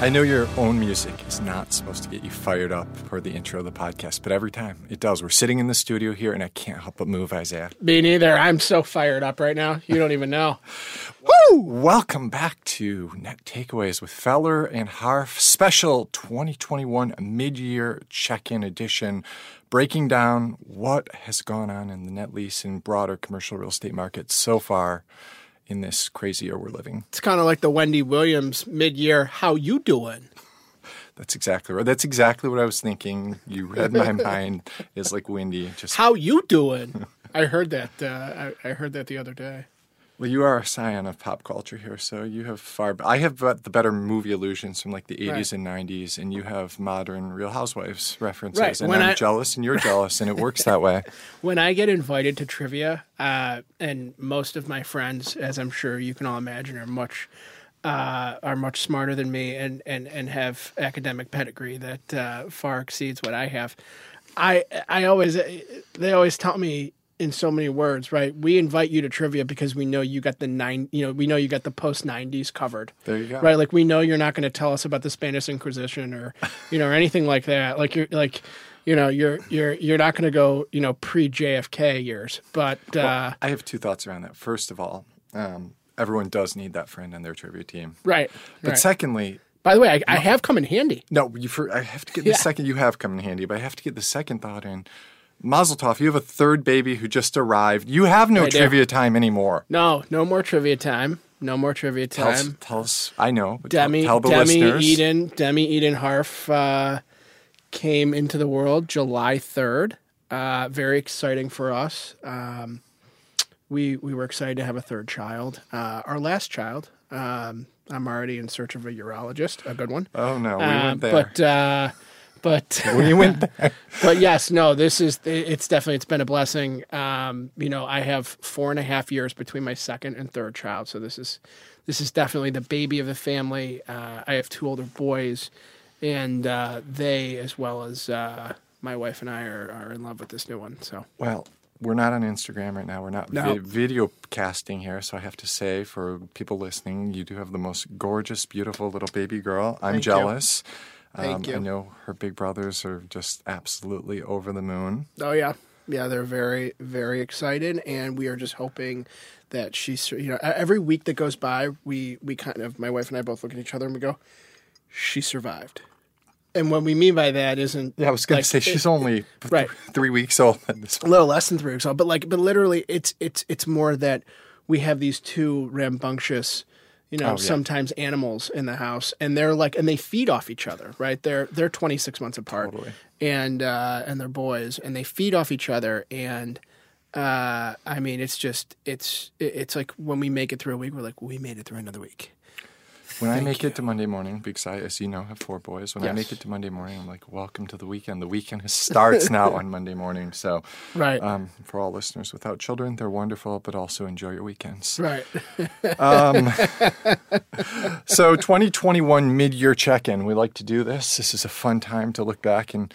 I know your own music is not supposed to get you fired up for the intro of the podcast, but every time it does. We're sitting in the studio here, and I can't help but move, Isaiah. Me neither. I'm so fired up right now. You don't even know. Woo! Welcome back to Net Takeaways with Feller and Harf special 2021 mid-year check-in edition, breaking down what has gone on in the net lease and broader commercial real estate market so far in this crazy year we're living. It's kind of like the Wendy Williams mid-year. How you doing? That's exactly right. That's exactly what I was thinking. You read my mind. Is like Wendy. Just How you doing? I heard that. Uh, I, I heard that the other day. Well, you are a scion of pop culture here, so you have far. I have the better movie illusions from like the 80s Right. and 90s, and you have modern Real Housewives references. Right. And When I'm I- jealous, and you're jealous, and it works that way. When I get invited to trivia, uh, and most of my friends, as I'm sure you can all imagine, are much uh, are much smarter than me and, and, and have academic pedigree that uh, far exceeds what I have. I I always they always tell me in so many words, right? We invite you to trivia because we know you got the nine, you know, we know you got the post '90s covered. There you go. Right, like we know you're not going to tell us about the Spanish Inquisition or, you know, or anything like that. Like you're like, you know, you're you're you're not going to go, you know, pre JFK years. But uh, I have two thoughts around that. First of all, um, everyone does need that friend on their trivia team. right, But right. secondly, By the way, I, I have come in handy. No, you for I have to get the Yeah. second. You have come in handy, but I have to get the second thought in. Mazel tov, you have a third baby who just arrived. You have no I do. trivia time anymore. No, no more trivia time. No more trivia Tell us, time. tell us. I know, tell- Demi, tell, the Demi listeners. Eden, Demi Eden Harf uh, came into the world July third. Uh, very exciting for us. Um, we we were excited to have a third child. Uh, our last child. Um, I'm already in search of a urologist, a good one. Oh no, we Uh, went there. But uh, but we went there. but yes, no, this is it's definitely it's been a blessing. Um, you know, I have four and a half years between my second and third child, so this is this is definitely the baby of the family. Uh, I have two older boys, and uh, they, as well as uh, my wife and I, are, are in love with this new one. So Well, we're not on Instagram right now. We're not No. vi- video casting here, so I have to say for people listening, you do have the most gorgeous, beautiful little baby girl. I'm Thank you. Thank Um, you. I know her big brothers are just absolutely over the moon. Oh yeah, yeah, they're very very excited, and we are just hoping that she's you know every week that goes by, we we kind of my wife and I both look at each other and we go, she survived. And what we mean by that isn't Yeah, I was going like, to say it- she's only Right. three weeks old at this a little less than three weeks old, but like, but literally, it's it's it's more that we have these two rambunctious, you know, Oh, yeah. sometimes animals in the house, and they're like, and they feed off each other, right? They're they're twenty six months apart, Totally. and uh, and they're boys, and they feed off each other, and uh, I mean, it's just it's it's like when we make it through a week, we're like, we made it through another week. When I make you. it to Monday morning, because I, as you know, have four boys. When I make it to Monday morning, I'm like, "Welcome to the weekend." The weekend starts now on Monday morning. So, Right. um, for all listeners without children, they're wonderful, but also enjoy your weekends. Right. So, 2021 mid-year check-in. We like to do this. This is a fun time to look back and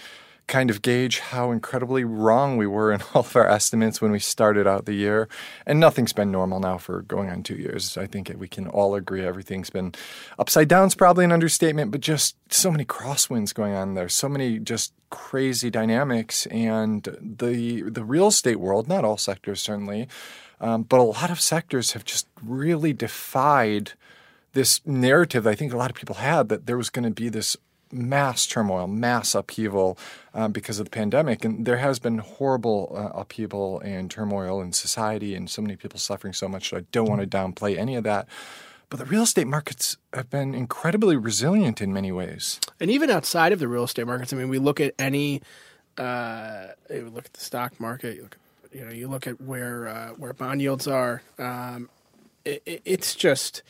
kind of gauge how incredibly wrong we were in all of our estimates when we started out the year. And nothing's been normal now for going on two years. I think we can all agree everything's been upside down. Is probably an understatement, but just so many crosswinds going on there. So many just crazy dynamics, and the the real estate world. Not all sectors certainly. Um, but a lot of sectors have just really defied this narrative that I think a lot of people had that there was going to be this mass turmoil, mass upheaval um, because of the pandemic. And there has been horrible uh, upheaval and turmoil in society, and so many people suffering so much. So I don't want to downplay any of that. But the real estate markets have been incredibly resilient in many ways. and even outside of the real estate markets, I mean, we look at any, uh, you look at the stock market, you look at, you know, you look at where uh, where bond yields are. Um, it, it, it's just,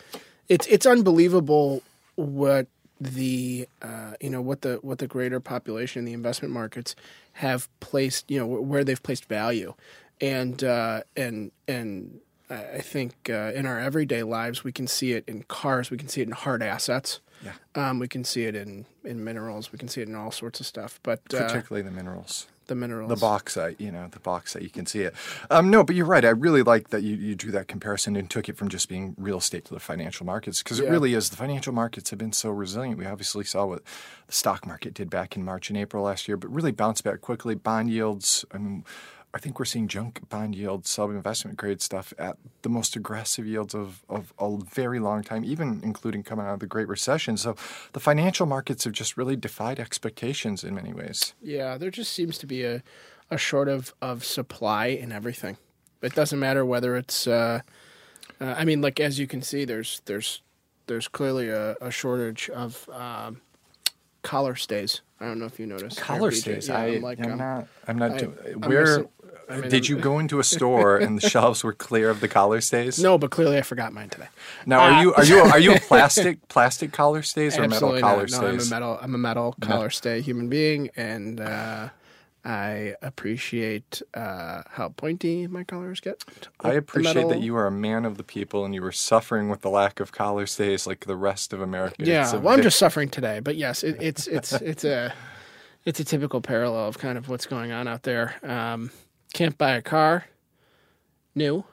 it's it's unbelievable what the uh, you know what the what the greater population in the investment markets have placed, you know, where they've placed value, and uh, and and I think uh, in our everyday lives we can see it in cars, we can see it in hard assets. Yeah. Um, we can see it in, in minerals. We can see it in all sorts of stuff. But uh, Particularly the minerals. The minerals. the bauxite, you know, the bauxite, you can see it. Um, no, but you're right. I really like that you, you drew that comparison and took it from just being real estate to the financial markets because it really is. The financial markets have been so resilient. We obviously saw what the stock market did back in March and April last year, but really bounced back quickly. Bond yields, I mean, I think we're seeing junk bond yields, sub investment grade stuff at the most aggressive yields of, of a very long time, even including coming out of the Great Recession. So the financial markets have just really defied expectations in many ways. Yeah, there just seems to be a, a short of, of supply in everything. It doesn't matter whether it's. Uh, uh, I mean, like as you can see, there's there's there's clearly a, a shortage of um, collar stays. I don't know if you noticed. collar stays. Yeah, I, I'm like, am um, not. I'm not. I- doing, I'm where missing- I mean, did you go into a store and the shelves were clear of the collar stays? No, but clearly I forgot mine today. Now, are Uh, you are you are you a plastic plastic collar stays or metal collar not. No, I'm a stays? metal. I'm a metal collar stay human being, and uh, I appreciate uh, how pointy my collars get. I appreciate that you are a man of the people and you were suffering with the lack of collar stays like the rest of America. Yeah, well, I'm just suffering today, but yes, it, it's it's it's a it's a typical parallel of kind of what's going on out there. Um, can't buy a car, new.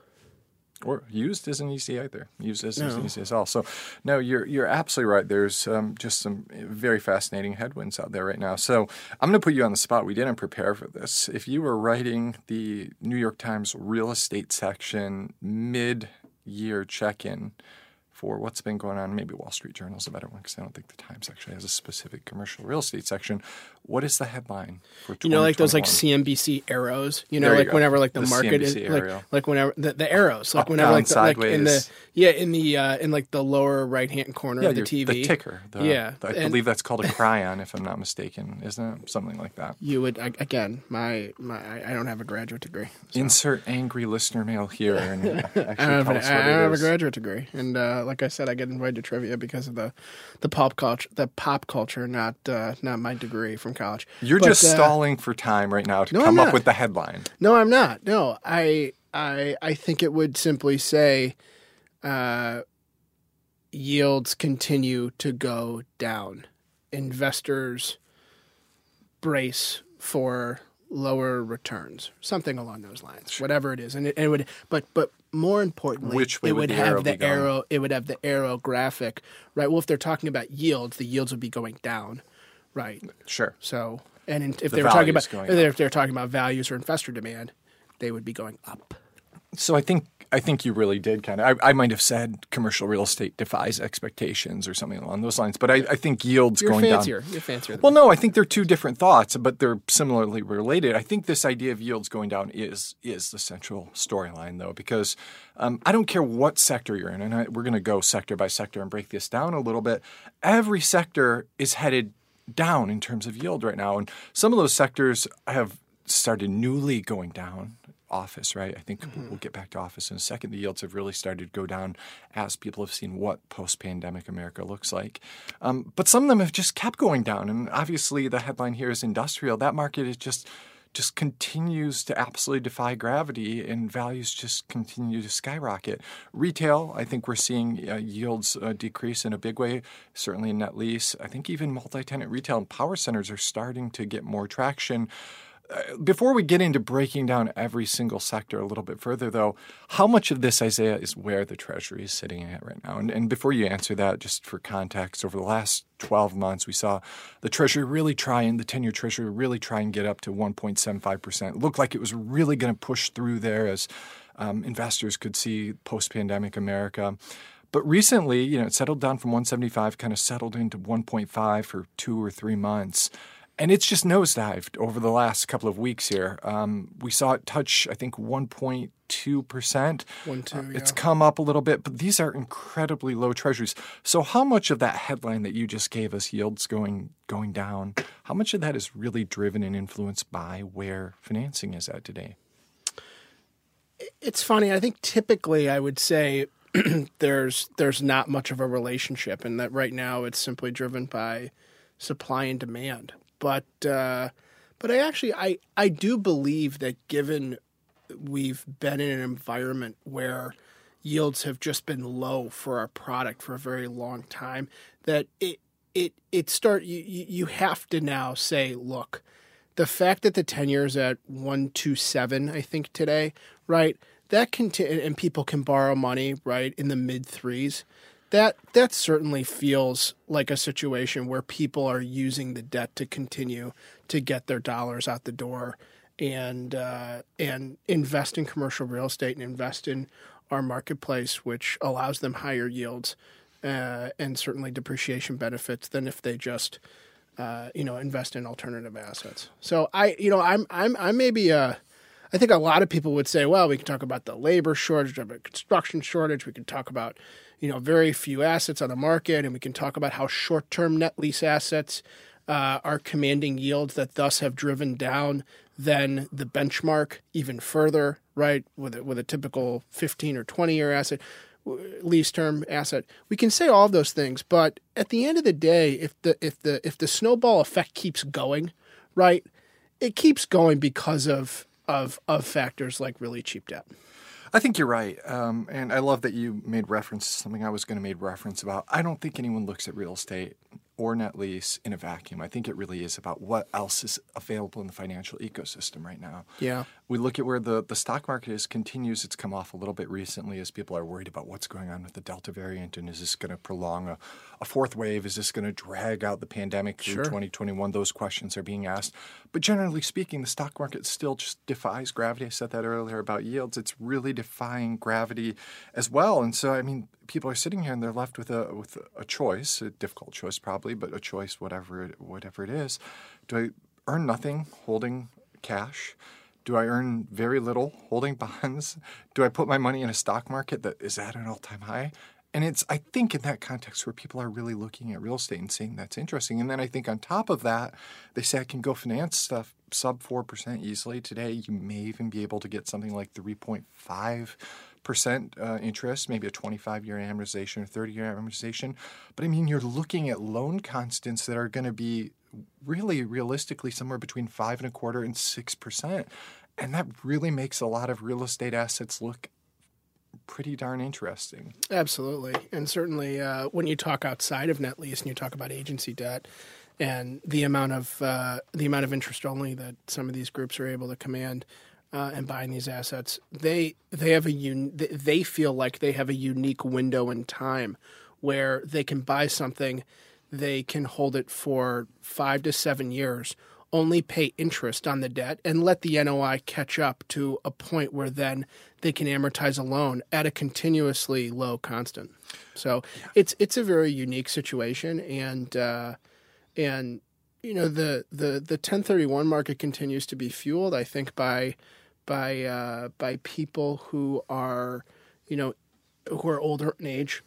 or used isn't easy either. Used isn't No. easy at all. So, no, you're you're absolutely right. There's um, just some very fascinating headwinds out there right now. So, I'm going to put you on the spot. We didn't prepare for this. If you were writing the New York Times real estate section mid-year check-in for what's been going on, maybe Wall Street Journal is a better one because I don't think the Times actually has a specific commercial real estate section. What is the headline for You know, like those like CNBC arrows. You know, There like go. whenever like the, The market is like like whenever the, the arrows, like Up, whenever down, like the, like in the yeah in the uh, in like the lower right hand corner yeah, of the TV. the ticker. The, Yeah, I and- believe that's called a chyron, if I'm not mistaken, isn't it? Something like that. You would I, again, my my I don't have a graduate degree. so- Insert angry listener mail here and actually I don't, have, an, I don't have a graduate degree, and uh, like I said, I get invited to trivia because of the, the pop culture, the pop culture, not uh, not my degree from college. You're But, just uh, stalling for time right now to No, come up with the headline. No, I'm not. No, I I I think it would simply say, uh, yields continue to go down. Investors brace for lower returns, something along those lines, whatever it is, and it, it would. But but more importantly, Which way it would would have arrow the be going? arrow. It would have the arrow graphic, right? Well, if they're talking about yields, the yields would be going down, right? Sure. So, and in, if The they were talking about going if they're talking about values or investor demand, they would be going up. So I think I think you really did kind of. I, I might have said commercial real estate defies expectations or something along those lines, but I, I think yields You're going fancier. down. You're fancier. Well, no, I think they're two different thoughts, but they're similarly related. I think this idea of yields going down is is the central storyline, though, because um, I don't care what sector you're in, and I, we're going to go sector by sector and break this down a little bit. Every sector is headed down in terms of yield right now, and some of those sectors have started newly going down. Office, right? I think Mm-hmm. we'll get back to office in a second. The yields have really started to go down as people have seen what post-pandemic America looks like. Um, but some of them have just kept going down, and obviously the headline here is industrial. That market is just just continues to absolutely defy gravity, and values just continue to skyrocket. Retail, I think we're seeing uh, yields uh, decrease in a big way. Certainly in net lease, I think even multi-tenant retail and power centers are starting to get more traction before we get into breaking down every single sector a little bit further, though, how much of this, Isaiah, is where the Treasury is sitting at right now? And, and before you answer that, just for context, over the last 12 months, we saw the Treasury really try and the 10 year Treasury really try and get up to 1.75%. It looked like it was really going to push through there as um, investors could see post pandemic America. But recently, you know, it settled down from 175, kind of settled into 1.5 for two or three months. And it's just nosedived over the last couple of weeks here. Um, we saw it touch, I think, 1.2%. One, two, Uh, It's come up a little bit, but these are incredibly low treasuries. So, how much of that headline that you just gave us, yields going going down, how much of that is really driven and influenced by where financing is at today? it's funny. I think typically I would say there's there's not much of a relationship, and that right now it's simply driven by supply and demand. But uh, but I actually I I do believe that given we've been in an environment where yields have just been low for our product for a very long time that it it it start you you have to now say look the fact that the 10 years at 127 i think today right that can t- and people can borrow money right in the mid threes that that certainly feels like a situation where people are using the debt to continue to get their dollars out the door and uh, and invest in commercial real estate and invest in our marketplace, which allows them higher yields uh, and certainly depreciation benefits than if they just uh, you know invest in alternative assets. So I you know I'm I'm I maybe a I think a lot of people would say, well, we can talk about the labor shortage, about construction shortage. We can talk about, you know, very few assets on the market, and we can talk about how short-term net lease assets uh, are commanding yields that thus have driven down then the benchmark even further, right? With a, with a typical 15 or 20 year asset, lease term asset. We can say all those things, but at the end of the day, if the if the if the snowball effect keeps going, right, it keeps going because of of of factors like really cheap debt. I think you're right. Um, and I love that you made reference to something I was going to make reference about. I don't think anyone looks at real estate or net lease in a vacuum. I think it really is about what else is available in the financial ecosystem right now. Yeah. We look at where the, the stock market is continues. It's come off a little bit recently as people are worried about what's going on with the Delta variant and is this going to prolong a, a fourth wave? Is this going to drag out the pandemic through Sure. 2021? Those questions are being asked. But generally speaking, the stock market still just defies gravity. I said that earlier about yields. It's really defying gravity as well. And so, I mean, people are sitting here and they're left with a with a choice, a difficult choice probably, but a choice, whatever it, whatever it is. Do I earn nothing holding cash? Do I earn very little holding bonds? Do I put my money in a stock market that is at an all time high? And it's, I think, in that context where people are really looking at real estate and saying that's interesting. And then I think on top of that, they say I can go finance stuff sub 4% easily. Today, you may even be able to get something like 3.5% uh, interest, maybe a 25 year amortization or 30 year amortization. But I mean, you're looking at loan constants that are going to be really realistically somewhere between five and a quarter and 6%. And that really makes a lot of real estate assets look pretty darn interesting. Absolutely, and certainly uh, when you talk outside of net lease and you talk about agency debt and the amount of uh, the amount of interest only that some of these groups are able to command uh, and buying these assets, they they have a un- they feel like they have a unique window in time where they can buy something, they can hold it for five to seven years. Only pay interest on the debt and let the NOI catch up to a point where then they can amortize a loan at a continuously low constant. So it's it's a very unique situation, and uh, and you know the the the 1031 market continues to be fueled, I think, by by uh, by people who are you know who are older in age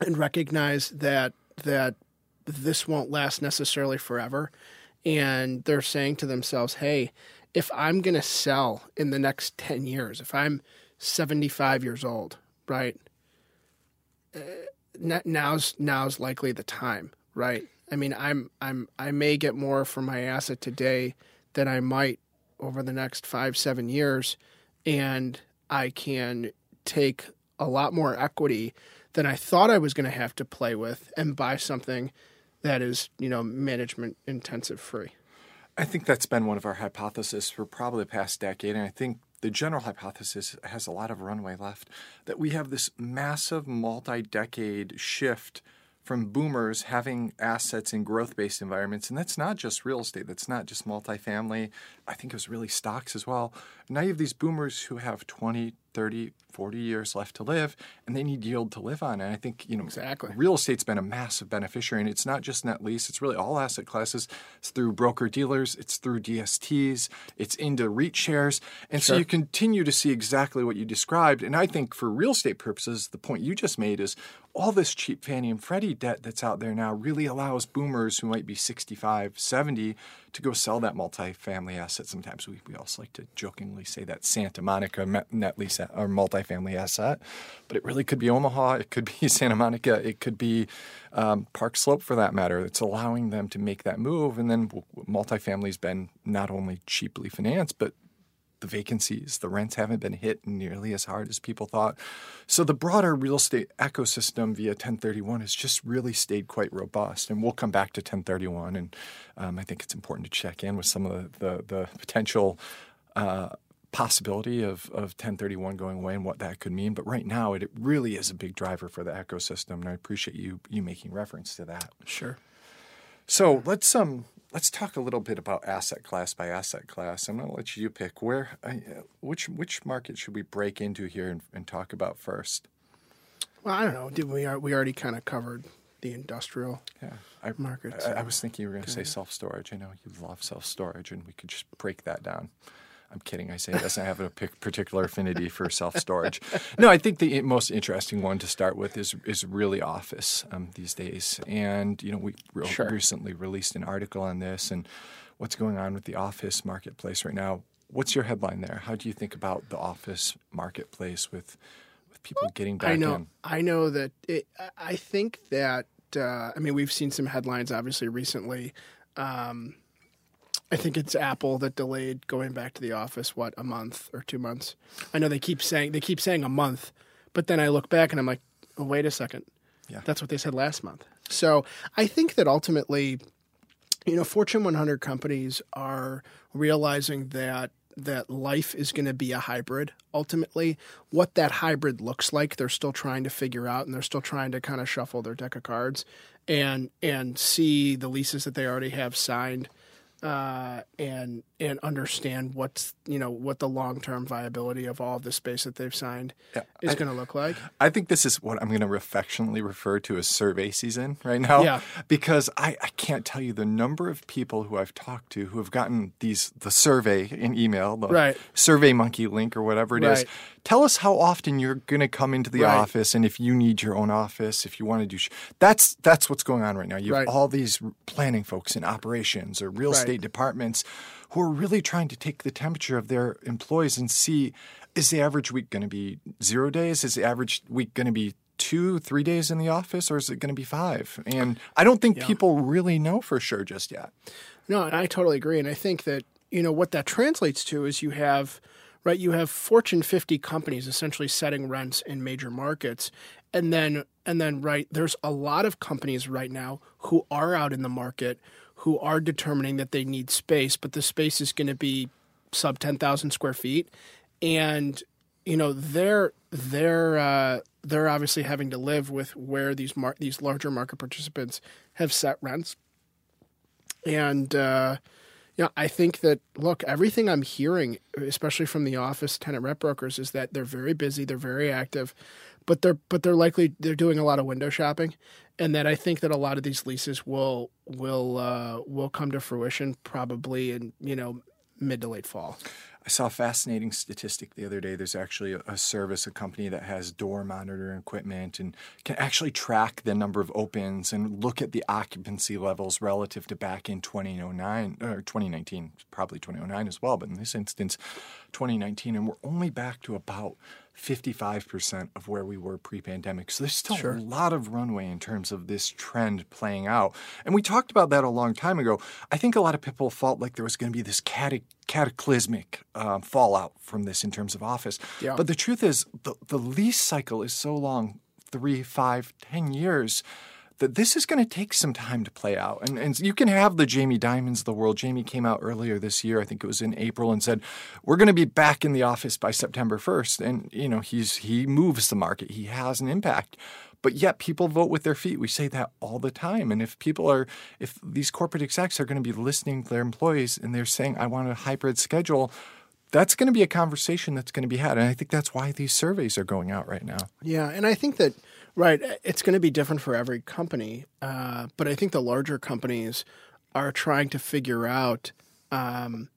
and recognize that that this won't last necessarily forever, and they're saying to themselves, "Hey." If I'm going to sell in the next 10 years, if I'm 75 years old, right? Uh, now's now's likely the time, right? I mean, I'm I'm I may get more for my asset today than I might over the next 5 7 years and I can take a lot more equity than I thought I was going to have to play with and buy something that is, you know, management intensive free. I think that's been one of our hypotheses for probably the past decade. And I think the general hypothesis has a lot of runway left that we have this massive multi decade shift from boomers having assets in growth based environments. And that's not just real estate, that's not just multifamily. I think it was really stocks as well. Now you have these boomers who have 20, 30, 40 years left to live and they need yield to live on. And I think, you know, Exactly. real estate's been a massive beneficiary. And it's not just net lease, it's really all asset classes. It's through broker dealers, it's through DSTs, it's into REIT shares. And so you continue to see exactly what you described. And I think for real estate purposes, the point you just made is all this cheap Fannie and Freddie debt that's out there now really allows boomers who might be 65, 70 to go sell that multifamily asset. Sometimes we, we also like to jokingly say that Santa Monica net lease or multifamily asset, but it really could be Omaha, it could be Santa Monica, it could be um, Park Slope for that matter. It's allowing them to make that move. And then multifamily's been not only cheaply financed, but the vacancies, the rents haven't been hit nearly as hard as people thought. So the broader real estate ecosystem via 1031 has just really stayed quite robust. And we'll come back to 1031. And um, I think it's important to check in with some of the, the, the potential. Uh, possibility of, of 1031 going away and what that could mean. But right now, it, it really is a big driver for the ecosystem, and I appreciate you you making reference to that. Sure. So let's um let's talk a little bit about asset class by asset class. I'm going to let you pick where uh, which which market should we break into here and, and talk about first. Well, I don't know. Did we we already kind of covered the industrial yeah, I, markets? I, I was thinking you were going to say self storage. I know you love self storage, and we could just break that down. I'm kidding. I say it doesn't have a particular affinity for self storage. No, I think the most interesting one to start with is is really office um, these days. And you know, we re- Sure. recently released an article on this and what's going on with the office marketplace right now. What's your headline there? How do you think about the office marketplace with with people getting back I know. in? I know that. It, I- I think that. Uh, I mean, we've seen some headlines obviously recently. Um, I think it's Apple that delayed going back to the office. What a month or two months? I know they keep saying they keep saying a month, but then I look back and I'm like, oh, wait a second. Yeah. That's what they said last month. So I think that ultimately, you know, Fortune 100 companies are realizing that that life is going to be a hybrid. Ultimately, what that hybrid looks like, they're still trying to figure out, and they're still trying to kind of shuffle their deck of cards and and see the leases that they already have signed. Uh, and and understand what's you know what the long term viability of all of the space that they've signed Yeah, is going to look like. I think this is what I'm going to affectionately refer to as survey season right now. Yeah. Because I, I can't tell you the number of people who I've talked to who have gotten these the survey in email, the Right. survey monkey link or whatever it is. Right. Tell us how often you're going to come into the Right. office and if you need your own office, if you want to do sh- that's that's what's going on right now. You have all these planning folks in operations or real estate departments who are really trying to take the temperature of their employees and see is the average week going to be zero days? Is the average week going to be two, three days in the office, or is it going to be five? And I don't think people really know for sure just yet. No, and I totally agree. And I think that, you know, what that translates to is you have, right, you have Fortune 50 companies essentially setting rents in major markets. And then, and then, right, there's a lot of companies right now who are out in the market who are determining that they need space, but the space is going to be sub 10,000 square feet. And, you know, they're, they're, uh, they're obviously having to live with where these mar- these larger market participants have set rents and uh, you know, I think that look, everything I'm hearing, especially from the office tenant rep brokers, is that they're very busy, they're very active, but they're but they're likely they're doing a lot of window shopping, and that I think that a lot of these leases will will uh, will come to fruition probably in you know mid to late fall. I saw a fascinating statistic the other day. There's actually a, service, a company that has door monitoring equipment and can actually track the number of opens and look at the occupancy levels relative to back in 2009 or 2019, probably 2009 as well, but in this instance, 2019, and we're only back to about 55% of where we were pre-pandemic. So there's still a lot of runway in terms of this trend playing out. And we talked about that a long time ago. I think a lot of people felt like there was going to be this cata- cataclysmic uh, fallout from this in terms of office. Yeah. But the truth is, the, the lease cycle is so long three, five, ten years that this is going to take some time to play out. And, and you can have the Jamie Dimons of the world. Jamie came out earlier this year, I think it was in April, and said, We're going to be back in the office by September 1st. And, you know, he's he moves the market, he has an impact. But yet people vote with their feet. We say that all the time. And if people are, if these corporate execs are going to be listening to their employees and they're saying, I want a hybrid schedule, that's going to be a conversation that's going to be had. And I think that's why these surveys are going out right now. Yeah, and I think that right, it's going to be different for every company, uh, but I think the larger companies are trying to figure out, um,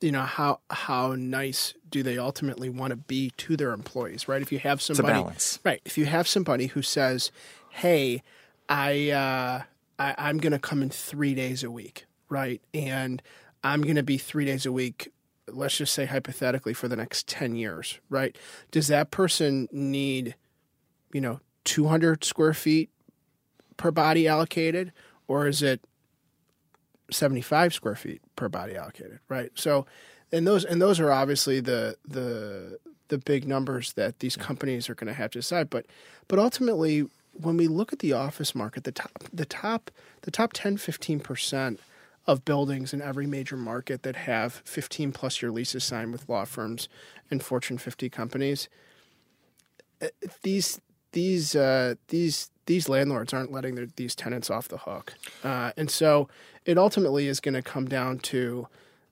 you know, how how nice do they ultimately want to be to their employees, right? If you have somebody, right? If you have somebody who says, "Hey, I, uh, I I'm going to come in three days a week, right, and I'm going to be three days a week." Let's just say hypothetically for the next 10 years, right? Does that person need you know, 200 square feet per body allocated, or is it 75 square feet per body allocated, right? So and those and those are obviously the the the big numbers that these companies are going to have to decide. But but ultimately, when we look at the office market, the top the top the top 10, 15 percent of buildings in every major market that have 15 plus year leases signed with law firms and Fortune 50 companies, uh, these these uh, these these landlords aren't letting their, these tenants off the hook, uh, and so it ultimately is going to come down to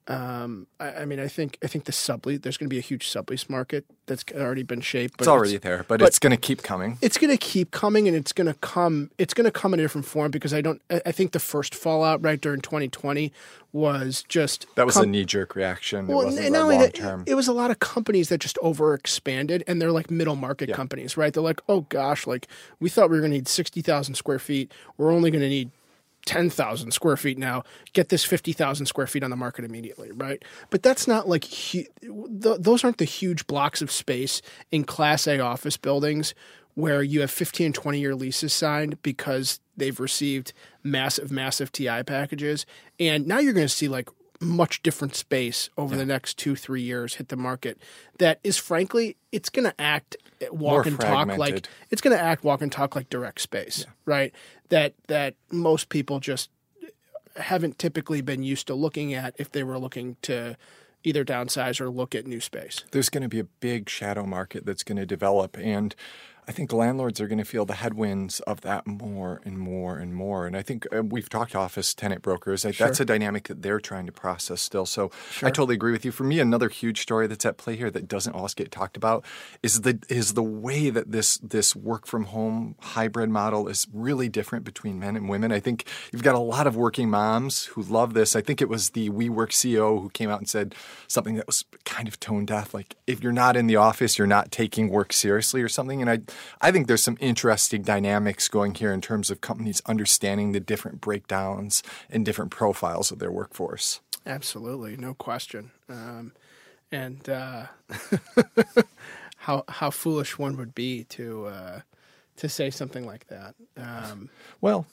um, I, I, mean, I think I think the sublease there's going to be a huge sublease market that's already been shaped. it's already it's, there, but, but, it's going to keep coming. It's going to keep coming, and it's going to come. It's going to come in a different form because I don't. I think the first fallout right during 2020 was just that was com- a knee jerk reaction. Well, it wasn't long term. It was a lot of companies that just over expanded, and they're like middle market yeah. companies, right? They're like, oh gosh, like we thought we were going to need sixty thousand square feet. We're only going to need 10,000 square feet now, get this 50,000 square feet on the market immediately, right? But that's not like, th- those aren't the huge blocks of space in Class A office buildings where you have 15 and 20 year leases signed because they've received massive, massive TI packages. And now you're going to see like much different space over yeah. the next two, three years hit the market that is frankly, it's going to act uh, walk More and fragmented. talk like it's going to act walk and talk like direct space, yeah. right? That that most people just haven't typically been used to looking at if they were looking to either downsize or look at new space. There's going to be a big shadow market that's going to develop and I think landlords are going to feel the headwinds of that more and more and more. And I think uh, we've talked to office tenant brokers. Like, sure. That's a dynamic that they're trying to process still. So sure. I totally agree with you. For me, another huge story that's at play here that doesn't always get talked about is the is the way that this this work from home hybrid model is really different between men and women. I think you've got a lot of working moms who love this. I think it was the WeWork CEO who came out and said something that was kind of tone deaf, like if you're not in the office, you're not taking work seriously or something. And I I think there's some interesting dynamics going here in terms of companies understanding the different breakdowns and different profiles of their workforce. Absolutely, no question. Um, and uh, how how foolish one would be to uh, to say something like that. Um, well,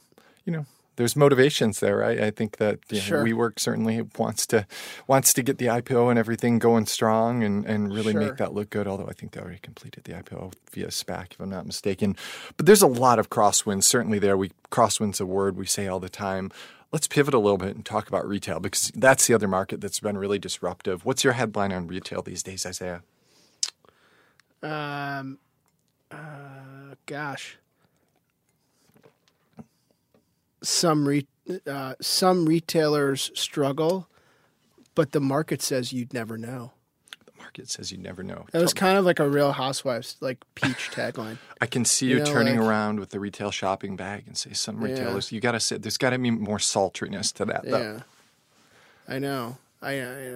you know, there's motivations there, right? I think that you know, sure. WeWork certainly wants to wants to get the IPO and everything going strong and, and really sure. make that look good. Although I think they already completed the IPO via SPAC, if I'm not mistaken. But there's a lot of crosswinds certainly there. We crosswinds a word we say all the time. Let's pivot a little bit and talk about retail because that's the other market that's been really disruptive. What's your headline on retail these days, Isaiah? Um, uh, gosh some re- uh, some retailers struggle, but the market says you'd never know. The market says you never know. It was kind of like a Real Housewives like peach tagline. I can see you, you know, turning like, around with the retail shopping bag and say, "Some retailers, yeah. you got to say there's got to be more sultriness to that." Though. Yeah, I know. I, I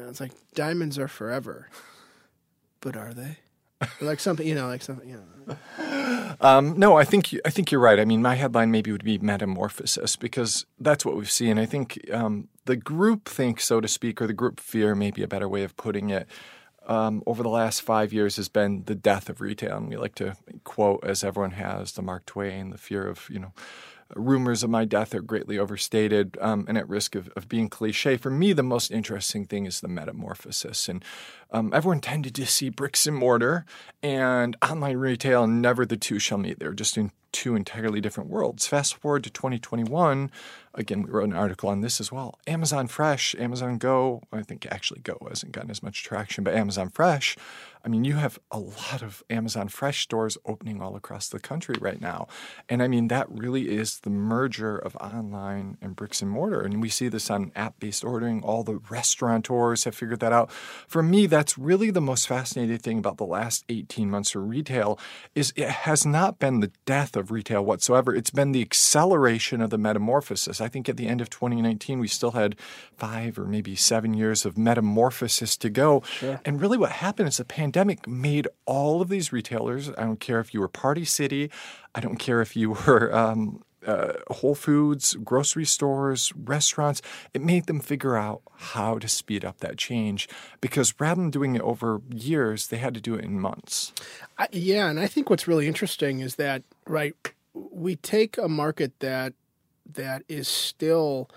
it's like diamonds are forever, but are they? Like something, you know, like something, you know. Um, no, I think I think you're right. I mean, my headline maybe would be metamorphosis because that's what we've seen. I think um, the group think, so to speak, or the group fear, maybe a better way of putting it. Um, over the last five years has been the death of retail, and we like to quote, as everyone has, the Mark Twain, the fear of you know rumors of my death are greatly overstated um, and at risk of, of being cliche. For me, the most interesting thing is the metamorphosis. And um, everyone tended to see bricks and mortar and online retail, and never the two shall meet. They're just in two entirely different worlds. Fast forward to 2021, again, we wrote an article on this as well. Amazon Fresh, Amazon Go, I think actually Go hasn't gotten as much traction, but Amazon Fresh, I mean, you have a lot of Amazon Fresh stores opening all across the country right now. And I mean, that really is the merger of online and bricks and mortar. And we see this on app based ordering. All the restaurateurs have figured that out. For me, that's really the most fascinating thing about the last 18 months for retail is it has not been the death of retail whatsoever. It's been the acceleration of the metamorphosis. Think at the end of 2019, we still had five or maybe seven years of metamorphosis to go. Sure. And really, what happened is the pandemic made all of these retailers, I don't care if you were Party City, I don't care if you were um, uh, Whole Foods, grocery stores, restaurants, it made them figure out how to speed up that change because rather than doing it over years, they had to do it in months. I, yeah, and I think what's really interesting is that right, we take a market that that is still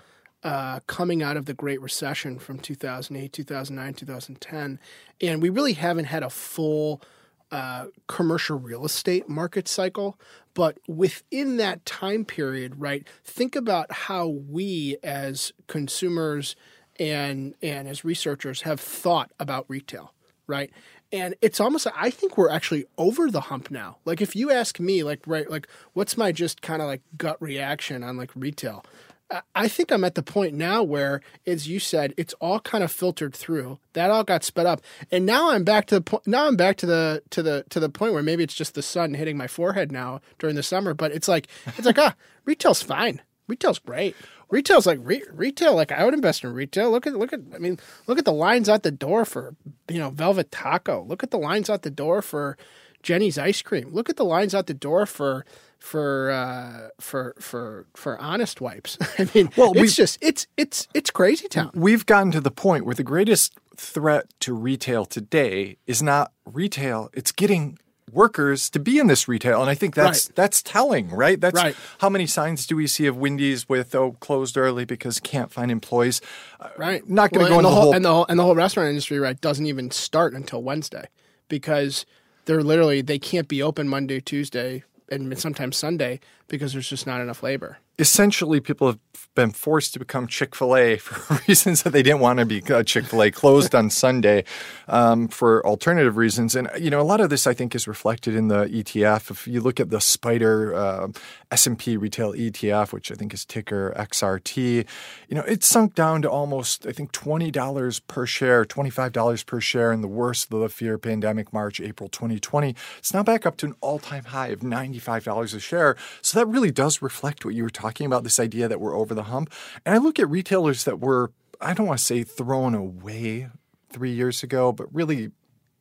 uh, coming out of the Great Recession from 2008, 2009, 2010. And we really haven't had a full uh, commercial real estate market cycle. But within that time period, right, think about how we as consumers and, and as researchers have thought about retail, right? And it's almost i think we're actually over the hump now like if you ask me like right like what's my just kind of like gut reaction on like retail I think I'm at the point now where, as you said, it's all kind of filtered through. That all got sped up, and now I'm back to the point. Now I'm back to the to the to the point where maybe it's just the sun hitting my forehead now during the summer. But it's like it's like ah, retail's fine. Retail's great. Retail's like re- retail. Like I would invest in retail. Look at look at. I mean, look at the lines out the door for you know Velvet Taco. Look at the lines out the door for Jeni's ice cream. Look at the lines out the door for for uh, for for for honest wipes. I mean, well, it's just it's it's it's crazy town. We've gotten to the point where the greatest threat to retail today is not retail; it's getting workers to be in this retail, and I think that's right. that's telling, right? That's right. how many signs do we see of Wendy's with oh closed early because can't find employees? Uh, right. Not going to well, go into the whole, whole and the whole and the whole restaurant industry right doesn't even start until Wednesday because they're literally they can't be open Monday, Tuesday, and sometimes Sunday because there's just not enough labor. Essentially, people have been forced to become Chick fil A for reasons that they didn't want to be uh, Chick fil A, closed on Sunday um, for alternative reasons. And, you know, a lot of this, I think, is reflected in the ETF. If you look at the SPDR uh, S&P retail ETF, which I think is ticker XRT, you know, it sunk down to almost, I think, $20 per share, $25 per share in the worst of the fear pandemic, March, April 2020. It's now back up to an all-time high of $95 a share. So that really does reflect what you were talking about, this idea that we're over the hump. And I look at retailers that were, I don't want to say thrown away three years ago, but really,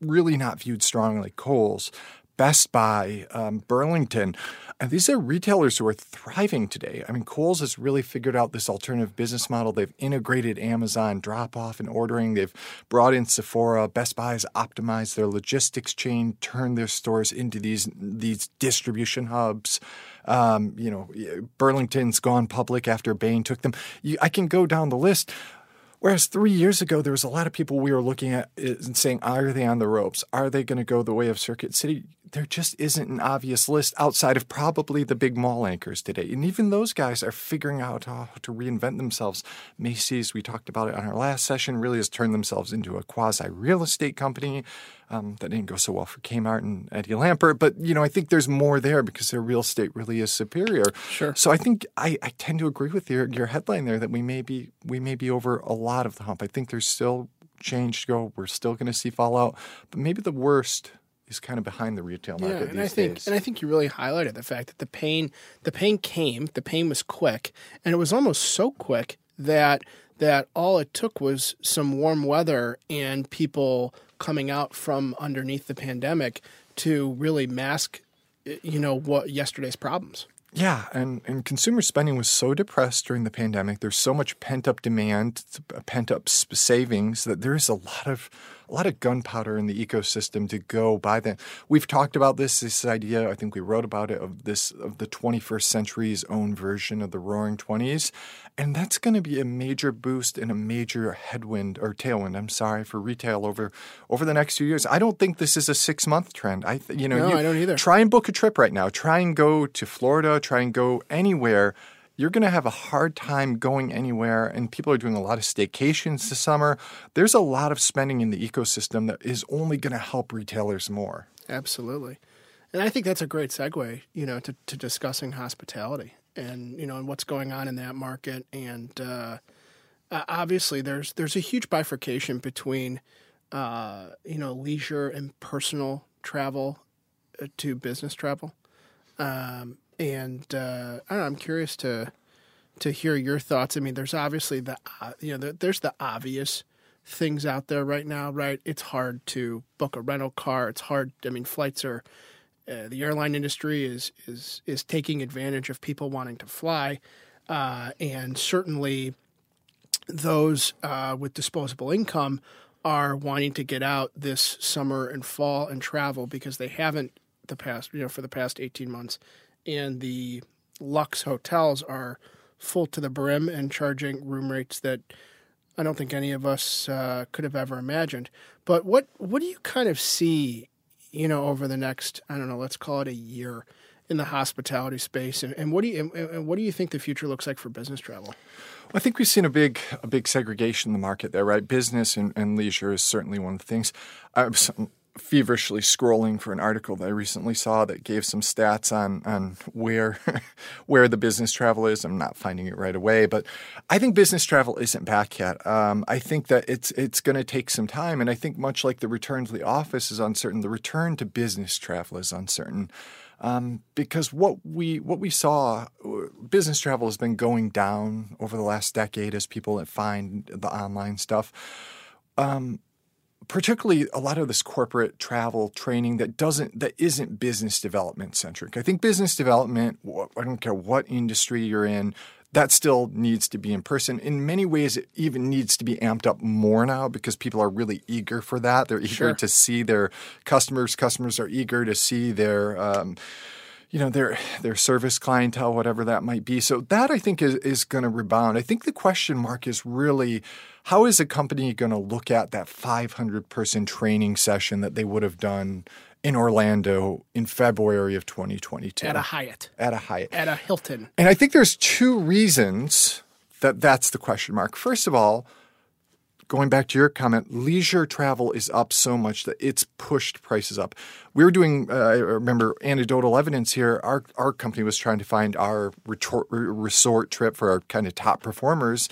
really not viewed strongly, like Kohl's, Best Buy, um, Burlington. And these are retailers who are thriving today. I mean, Kohl's has really figured out this alternative business model. They've integrated Amazon drop off and ordering. They've brought in Sephora. Best Buy has optimized their logistics chain, turned their stores into these these distribution hubs. Um, you know, Burlington's gone public after Bain took them. You, I can go down the list. Whereas three years ago, there was a lot of people we were looking at eh, and saying, are they on the ropes? Are they going to go the way of Circuit City? there just isn't an obvious list outside of probably the big mall anchors today. And even those guys are figuring out how to reinvent themselves. Macy's, we talked about it on our last session, really has turned themselves into a quasi real estate company. Um, that didn't go so well for Kmart and Eddie Lampert, but you know I think there's more there because their real estate really is superior. Sure. So I think I, I tend to agree with your your headline there that we may be we may be over a lot of the hump. I think there's still change to go. We're still going to see fallout, but maybe the worst is kind of behind the retail market yeah, and I think days. and I think you really highlighted the fact that the pain the pain came, the pain was quick, and it was almost so quick that that all it took was some warm weather and people coming out from underneath the pandemic to really mask you know what yesterday's problems. Yeah, and, and consumer spending was so depressed during the pandemic. There's so much pent up demand, pent up savings that there is a lot of a lot of gunpowder in the ecosystem to go by then. We've talked about this this idea. I think we wrote about it of this of the 21st century's own version of the Roaring Twenties, and that's going to be a major boost and a major headwind or tailwind. I'm sorry for retail over over the next few years. I don't think this is a six month trend. I you know no, you, I don't either. Try and book a trip right now. Try and go to Florida. Try and go anywhere you're going to have a hard time going anywhere. And people are doing a lot of staycations this summer. There's a lot of spending in the ecosystem that is only going to help retailers more. Absolutely. And I think that's a great segue, you know, to, to discussing hospitality and, you know, and what's going on in that market. And uh, obviously there's, there's a huge bifurcation between, uh, you know, leisure and personal travel uh, to business travel. Um, and uh, I am curious to to hear your thoughts. I mean, there's obviously the uh, you know the, there's the obvious things out there right now, right? It's hard to book a rental car. It's hard. I mean, flights are uh, the airline industry is is is taking advantage of people wanting to fly, uh, and certainly those uh, with disposable income are wanting to get out this summer and fall and travel because they haven't the past you know for the past 18 months and the Lux hotels are full to the brim and charging room rates that I don't think any of us uh, could have ever imagined. But what what do you kind of see, you know, over the next I don't know, let's call it a year in the hospitality space, and, and what do you and, and what do you think the future looks like for business travel? I think we've seen a big a big segregation in the market there, right? Business and, and leisure is certainly one of the things. I was feverishly scrolling for an article that I recently saw that gave some stats on on where where the business travel is. I'm not finding it right away, but I think business travel isn't back yet. Um, I think that it's it's going to take some time, and I think much like the return to the office is uncertain, the return to business travel is uncertain. Um, because what we what we saw, business travel has been going down over the last decade as people find the online stuff. Um, particularly a lot of this corporate travel training that doesn't that isn't business development centric. I think business development. I don't care what industry you're in that still needs to be in person. In many ways, it even needs to be amped up more now because people are really eager for that. They're eager Sure. to see their customers. Customers are eager to see their. Um, you know their their service clientele, whatever that might be. So that I think is is going to rebound. I think the question mark is really how is a company going to look at that 500 person training session that they would have done in Orlando in February of 2022 At a Hyatt, at a Hyatt. at a Hilton, And I think there's two reasons that that's the question mark. First of all, going back to your comment, leisure travel is up so much that it's pushed prices up. We were doing, uh, I remember anecdotal evidence here. Our our company was trying to find our resort, resort trip for our kind of top performers.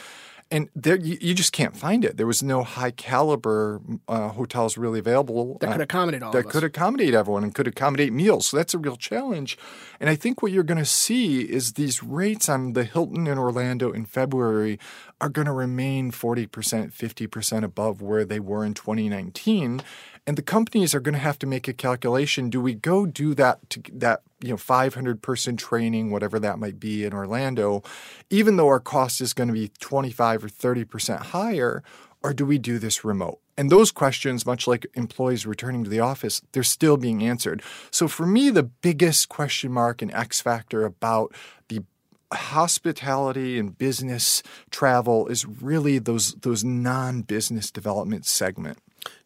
And there, you, you just can't find it. There was no high caliber uh, hotels really available that uh, could accommodate all that of us. could accommodate everyone and could accommodate meals. So that's a real challenge. And I think what you're going to see is these rates on the Hilton in Orlando in February are going to remain 40%, 50% above where they were in 2019. And the companies are going to have to make a calculation. Do we go do that to that you know 500 person training, whatever that might be in Orlando, even though our cost is going to be 25 or 30 percent higher, or do we do this remote? And those questions, much like employees returning to the office, they're still being answered. So for me, the biggest question mark and X factor about the hospitality and business travel is really those those non-business development segment.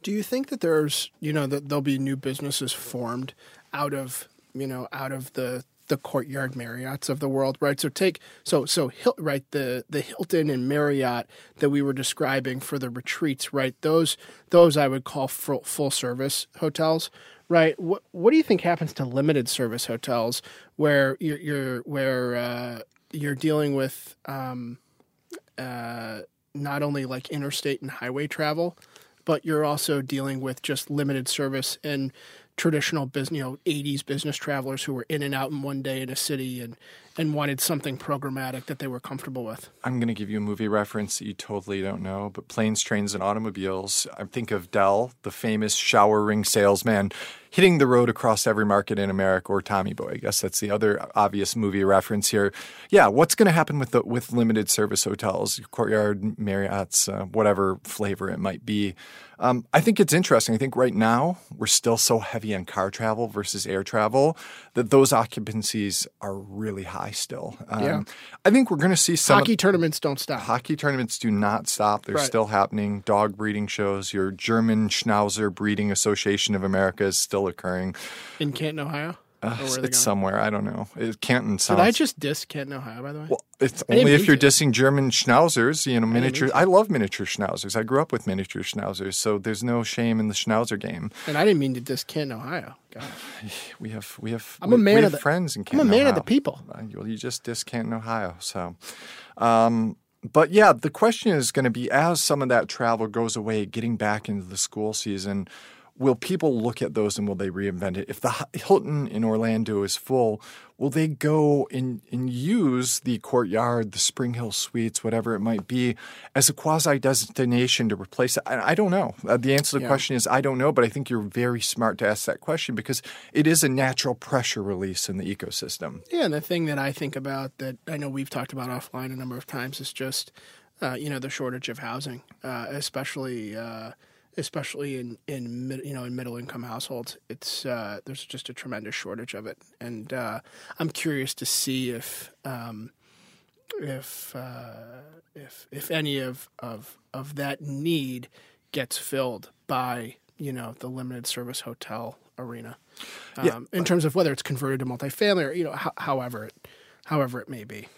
Do you think that there's, you know, that there'll be new businesses formed out of, you know, out of the the courtyard Marriotts of the world, right? So take so so Hil- right the the Hilton and Marriott that we were describing for the retreats, right? Those those I would call full, full service hotels, right? What what do you think happens to limited service hotels where you're, you're where uh, you're dealing with um, uh, not only like interstate and highway travel, but you're also dealing with just limited service and traditional business, you know, 80s business travelers who were in and out in one day in a city and, and wanted something programmatic that they were comfortable with. I'm going to give you a movie reference that you totally don't know, but planes, trains, and automobiles. I think of Del, the famous shower ring salesman, hitting the road across every market in America, or Tommy Boy. I guess that's the other obvious movie reference here. Yeah, what's going to happen with the, with limited service hotels, Courtyard, Marriott's, uh, whatever flavor it might be? Um, I think it's interesting. I think right now we're still so heavy on car travel versus air travel that those occupancies are really high still. Um, Yeah. I think we're going to see some Hockey tournaments don't stop. hockey tournaments do not stop. They're Right. still happening. Dog breeding shows. Your German Schnauzer Breeding Association of America is still occurring. in Canton, Ohio? Or where are they it's somewhere. I don't know. It, Canton sounds. Did I just diss Canton, Ohio, by the way? well, it's I only if you're to. dissing German Schnauzers, you know, miniature. to. I love miniature Schnauzers. I grew up with miniature Schnauzers, so there's no shame in the Schnauzer game. and I didn't mean to diss Canton, Ohio. God. We have, we have, I'm we, a man of the- friends in I'm a Canton. man of the people. Uh, you, you just diss Canton, Ohio. So, um, but yeah, the question is going to be as some of that travel goes away, getting back into the school season, will people look at those and will they reinvent it? If the Hilton in Orlando is full, will they go and, and use the courtyard, the Spring Hill Suites, whatever it might be, as a quasi destination to replace it? I, I don't know. Uh, the answer to the Yeah. question is I don't know, but I think you're very smart to ask that question because it is a natural pressure release in the ecosystem. Yeah, and the thing that I think about that I know we've talked about offline a number of times is just, uh, you know, the shortage of housing, uh, especially uh, especially in in mid, you know in middle income households. It's uh, there's just a tremendous shortage of it, and uh, I'm curious to see if. Um, if uh, if if any of, of of that need gets filled by you know the limited service hotel arena, um, Yeah. in terms of whether it's converted to multifamily or you know ho- however it however it may be.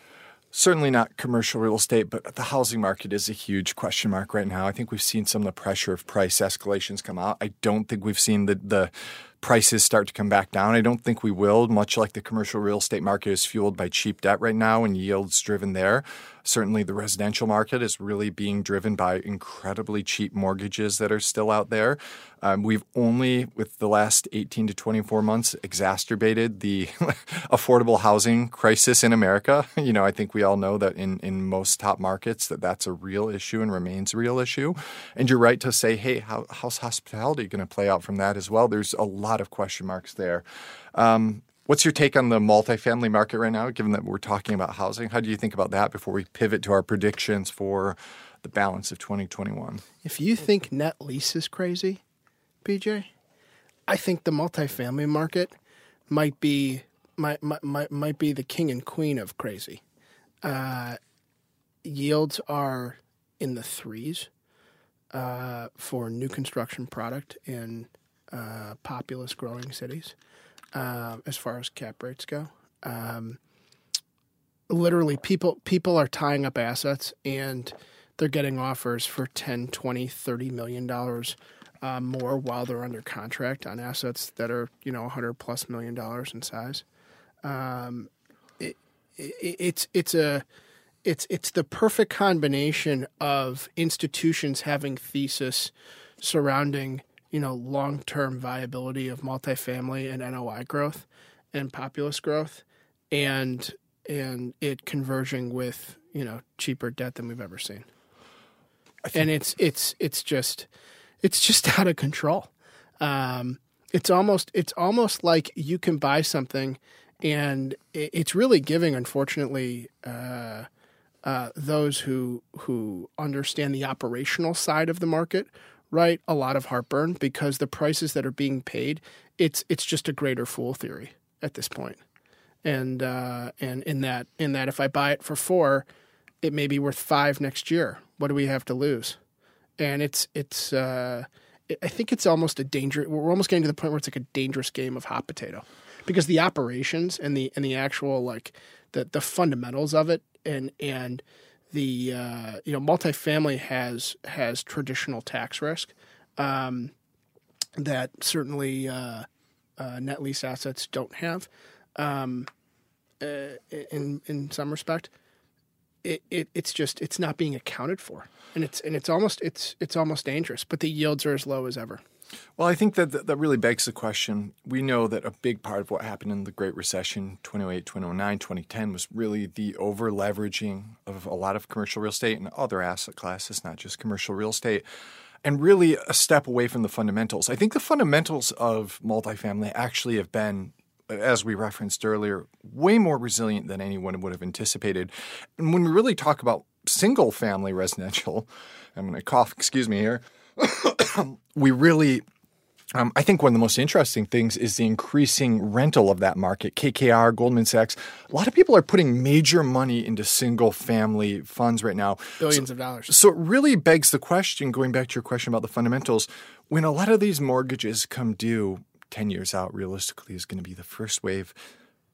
Certainly not commercial real estate, but the housing market is a huge question mark right now. I think we've seen some of the pressure of price escalations come out. I don't think we've seen the the prices start to come back down. I don't think we will, much like the commercial real estate market is fueled by cheap debt right now and yields driven there. Certainly the residential market is really being driven by incredibly cheap mortgages that are still out there. Um, we've only, with the last 18 to 24 months, exacerbated the affordable housing crisis in America. You know, I think we all know that in, in most top markets that that's a real issue and remains a real issue. And you're right to say, hey, how, how's hospitality going to play out from that as well? There's a lot of question marks there. Um, what's your take on the multifamily market right now, given that we're talking about housing? How do you think about that before we pivot to our predictions for the balance of 2021? If you think net lease is crazy, PJ, I think the multifamily market might be might might, might be the king and queen of crazy. Uh, yields are in the threes uh, for new construction product in uh, populous growing cities, uh, as far as cap rates go. Um, literally people people are tying up assets and they're getting offers for 10 20 30 million dollars uh, more while they're under contract on assets that are you know 100 plus million dollars in size um, it, it, it's it's a it's it's the perfect combination of institutions having thesis surrounding you know long-term viability of multifamily and NOI growth and populous growth and and it converging with you know cheaper debt than we've ever seen. And it's it's it's just it's just out of control. Um, it's almost it's almost like you can buy something and it's really giving unfortunately uh, uh, those who who understand the operational side of the market right a lot of heartburn because the prices that are being paid it's it's just a greater fool theory at this point and uh, and in that in that if I buy it for four, it may be worth five next year. What do we have to lose? And it's it's uh, I think it's almost a danger. We're almost getting to the point where it's like a dangerous game of hot potato, because the operations and the and the actual like the the fundamentals of it and and the uh, you know multifamily has has traditional tax risk um, that certainly uh, uh, net lease assets don't have um, uh, in in some respect. It, it it's just it's not being accounted for, and it's and it's almost it's it's almost dangerous. But the yields are as low as ever. Well, I think that that really begs the question. We know that a big part of what happened in the Great Recession, 2008, 2009, 2010, was really the over leveraging of a lot of commercial real estate and other asset classes, not just commercial real estate, and really a step away from the fundamentals. I think the fundamentals of multifamily actually have been as we referenced earlier, way more resilient than anyone would have anticipated. And when we really talk about single family residential, I'm going to cough, excuse me here, we really um, I think one of the most interesting things is the increasing rental of that market. KKR, Goldman Sachs, a lot of people are putting major money into single family funds right now. Billions of dollars. So it really begs the question, going back to your question about the fundamentals, when a lot of these mortgages come due 10 years out, realistically, is going to be the first wave.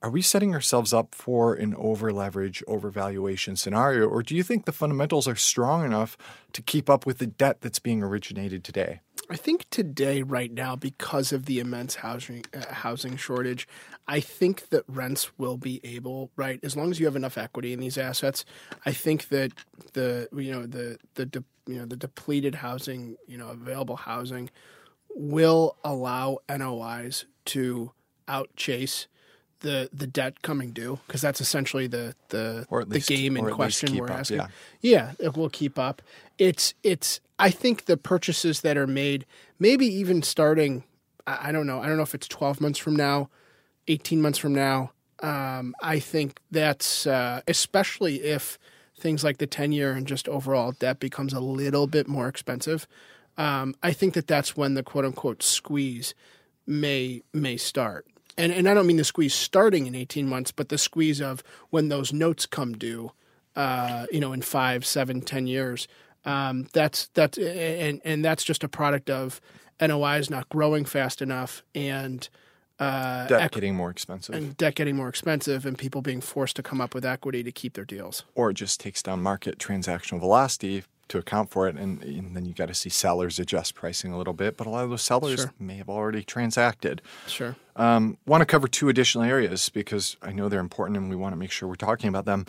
Are we setting ourselves up for an over leverage, overvaluation scenario? Or do you think the fundamentals are strong enough to keep up with the debt that's being originated today? I think today, right now, because of the immense housing uh, housing shortage, I think that rents will be able, right, as long as you have enough equity in these assets. I think that the you know the the de, you know the depleted housing, you know, available housing, will allow NOIs to outchase the the debt coming due because that's essentially the the the least- game in or at least question we're up, asking. yeah. Yeah, it will keep up. It's it's. I think the purchases that are made, maybe even starting, I, I don't know. I don't know if it's twelve months from now, eighteen months from now. Um, I think that's uh, especially if things like the ten year and just overall debt becomes a little bit more expensive. Um, I think that that's when the quote unquote squeeze may may start. And and I don't mean the squeeze starting in 18 months, but the squeeze of when those notes come due uh, you know, in five, seven, ten years. Um, that's that's and and that's just a product of NOI is not growing fast enough and uh, Debt getting more expensive. and debt getting more expensive and people being forced to come up with equity to keep their deals. or it just takes down market transactional velocity to account for it. And, and then you got to see sellers adjust pricing a little bit. But a lot of those sellers Sure. may have already transacted. Sure. Um, want to cover two additional areas because I know they're important and we want to make sure we're talking about them.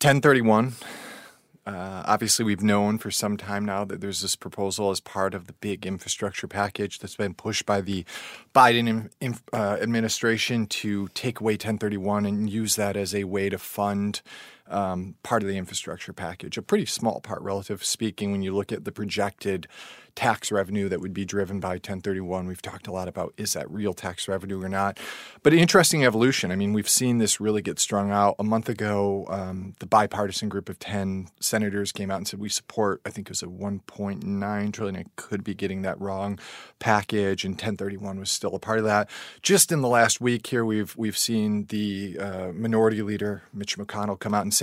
1031. Uh, obviously, we've known for some time now that there's this proposal as part of the big infrastructure package that's been pushed by the Biden in, uh, administration to take away 1031 and use that as a way to fund um, part of the infrastructure package. A pretty small part, relative speaking, when you look at the projected tax revenue that would be driven by 1031. We've talked a lot about is that real tax revenue or not. But interesting evolution. I mean, we've seen this really get strung out. A month ago, um, the bipartisan group of 10 senators came out and said we support, I think it was a 1.9 trillion, I could be getting that wrong, package, and 1031 was still a part of that. Just in the last week here, we've, we've seen the uh, minority leader, Mitch McConnell, come out and say,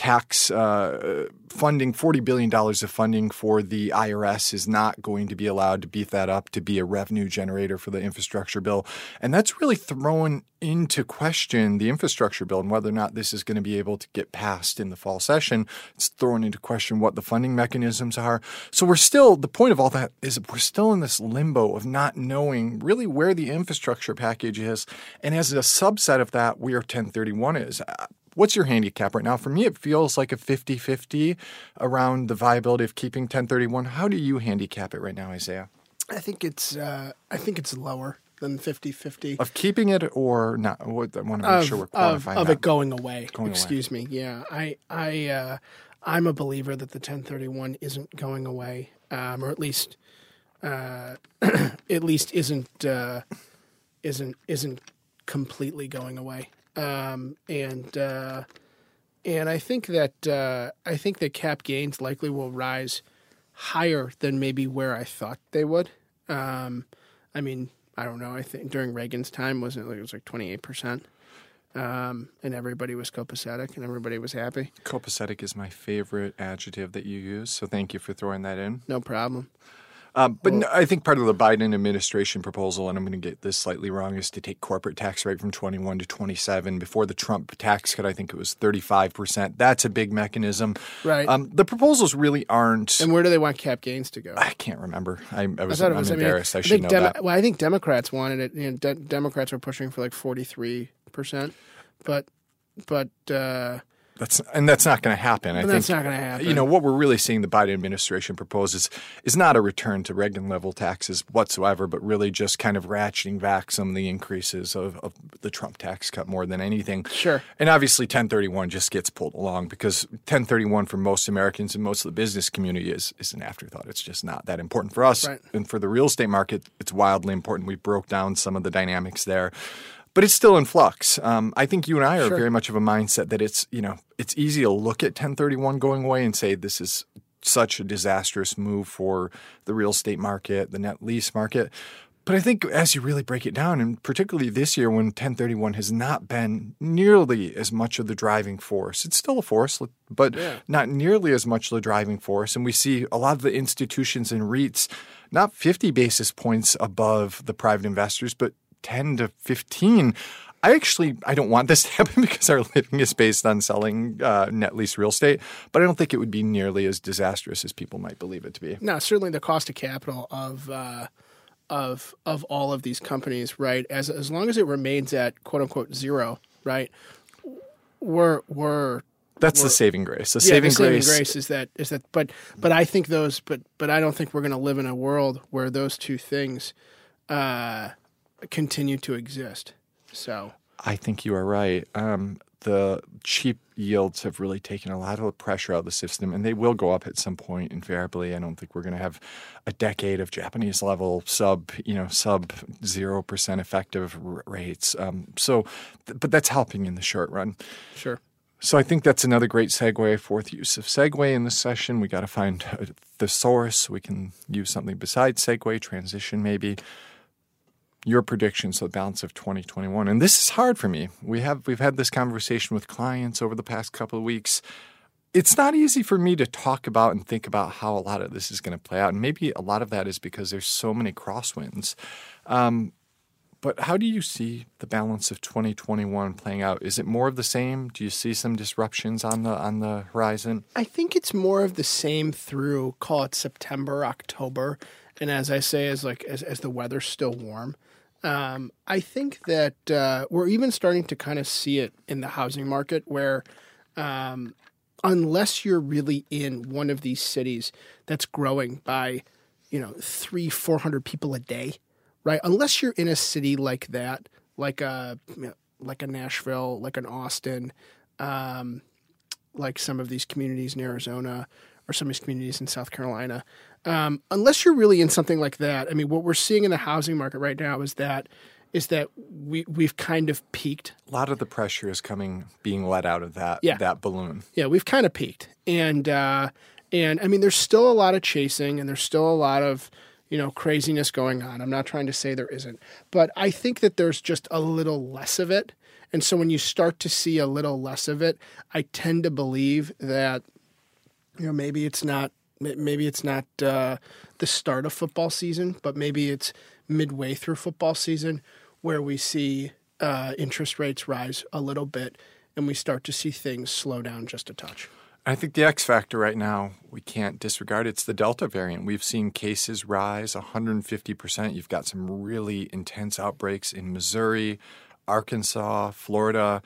tax uh, funding, $40 billion of funding for the IRS is not going to be allowed to beef that up to be a revenue generator for the infrastructure bill. And that's really thrown into question the infrastructure bill and whether or not this is going to be able to get passed in the fall session. It's thrown into question what the funding mechanisms are. So we're still, the point of all that is we're still in this limbo of not knowing really where the infrastructure package is. And as a subset of that, where 1031 is. What's your handicap right now? For me, it feels like a 50 50 around the viability of keeping 1031. How do you handicap it right now, Isaiah? I think it's uh, I think it's lower than 50-50. Of keeping it or not? I want to make of, sure we're of, quantifying of that. it going away. Going away. Excuse me. Yeah, I I uh, I'm a believer that the 1031 isn't going away, um, or at least uh, at least isn't uh, isn't isn't completely going away. Um, and uh, and I think that uh, I think that cap gains likely will rise higher than maybe where I thought they would. Um, I mean, I don't know. I think during Reagan's time, wasn't it like it was like twenty eight percent, um, and everybody was copacetic and everybody was happy. Copacetic is my favorite adjective that you use, so thank you for throwing that in. No problem. Um, but no, I think part of the Biden administration proposal, and I'm going to get this slightly wrong, is to take corporate tax rate from 21 to 27. Before the Trump tax cut, I think it was 35%. That's a big mechanism. Right. Um, the proposals really aren't. And where do they want cap gains to go? I can't remember. I, I I was, thought I'm was. I mean, embarrassed. I, I should know Demo- that. Well, I think Democrats wanted it. You know, De- Democrats were pushing for like forty three percent, but but uh, That's and that's not going to happen. I But think that's not gonna happen. You know what we're really seeing the Biden administration propose is is not a return to Reagan level taxes whatsoever, but really just kind of ratcheting back some of the increases of, of the Trump tax cut more than anything. Sure. And obviously, 1031 just gets pulled along because 1031 for most Americans and most of the business community is is an afterthought. It's just not that important for us. Right. And for the real estate market, it's wildly important. We broke down some of the dynamics there. But it's still in flux. Um, I think you and I are Sure. very much of a mindset that it's you know it's easy to look at 1031 going away and say this is such a disastrous move for the real estate market, the net lease market. But I think as you really break it down, and particularly this year when 1031 has not been nearly as much of the driving force, it's still a force, but Yeah. not nearly as much of the driving force. And we see a lot of the institutions and REITs not 50 basis points above the private investors, but 10 to 15. I actually I don't want this to happen because our living is based on selling uh, net lease real estate, but I don't think it would be nearly as disastrous as people might believe it to be. No, certainly the cost of capital of uh, of of all of these companies, right? As as long as it remains at quote unquote zero, right? We're we're That's the saving grace. The yeah, saving the saving grace. grace is that is that but but I think those but but I don't think we're going to live in a world where those two things uh, continue to exist. So I think you are right. Um, the cheap yields have really taken a lot of the pressure out of the system, and they will go up at some point. Invariably, I don't think we're going to have a decade of Japanese level sub, you know, sub zero percent effective r- rates. Um, so, th- but that's helping in the short run. sure. So I think that's another great segue. Fourth use of segue in this session. We got to find a thesaurus. We can use something besides segue, transition maybe. Your predictions for the balance of 2021. And this is hard for me. We have we've had this conversation with clients over the past couple of weeks. It's not easy for me to talk about and think about how a lot of this is going to play out. And maybe a lot of that is because there's so many crosswinds. Um, but how do you see the balance of 2021 playing out? Is it more of the same? Do you see some disruptions on the on the horizon? I think it's more of the same through call it September, October, and as I say, as like as, as the weather's still warm. Um, I think that uh, we're even starting to kind of see it in the housing market where, um, unless you're really in one of these cities that's growing by, you know, three, four hundred people a day, right? Unless you're in a city like that, like a know, like a Nashville, like an Austin, um, like some of these communities in Arizona or some of these communities in South Carolina. Um, unless you're really in something like that, I mean, what we're seeing in the housing market right now is that is that we we've kind of peaked. A lot of the pressure is coming, being let out of that Yeah. that balloon. Yeah, we've kind of peaked, and uh, and I mean, there's still a lot of chasing, and there's still a lot of you know craziness going on. I'm not trying to say there isn't, but I think that there's just a little less of it. And so when you start to see a little less of it, I tend to believe that you know maybe it's not maybe it's not uh, the start of football season, but maybe it's midway through football season where we see uh, interest rates rise a little bit and we start to see things slow down just a touch. I think the X factor right now, we can't disregard. It's the Delta variant. We've seen cases rise 150%. You've got some really intense outbreaks in Missouri, Arkansas, Florida.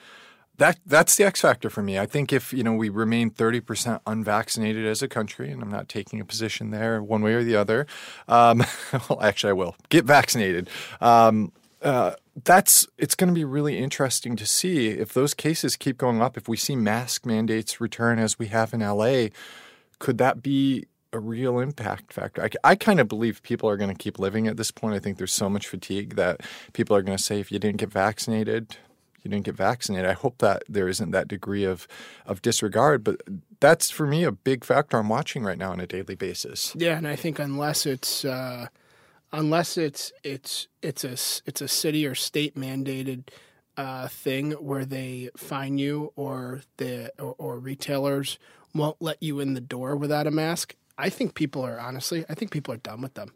That that's the X factor for me. I think if you know we remain 30% unvaccinated as a country, and I'm not taking a position there one way or the other. Um, well, actually, I will get vaccinated. Um, uh, that's it's going to be really interesting to see if those cases keep going up. If we see mask mandates return as we have in LA, could that be a real impact factor? I, I kind of believe people are going to keep living at this point. I think there's so much fatigue that people are going to say if you didn't get vaccinated, you didn't get vaccinated. I hope that there isn't that degree of of disregard, but that's for me a big factor I'm watching right now on a daily basis. Yeah, and I think unless it's uh, unless it's it's it's a it's a city or state mandated uh, thing where they fine you or the or, or retailers won't let you in the door without a mask. I think people are honestly. I think people are done with them.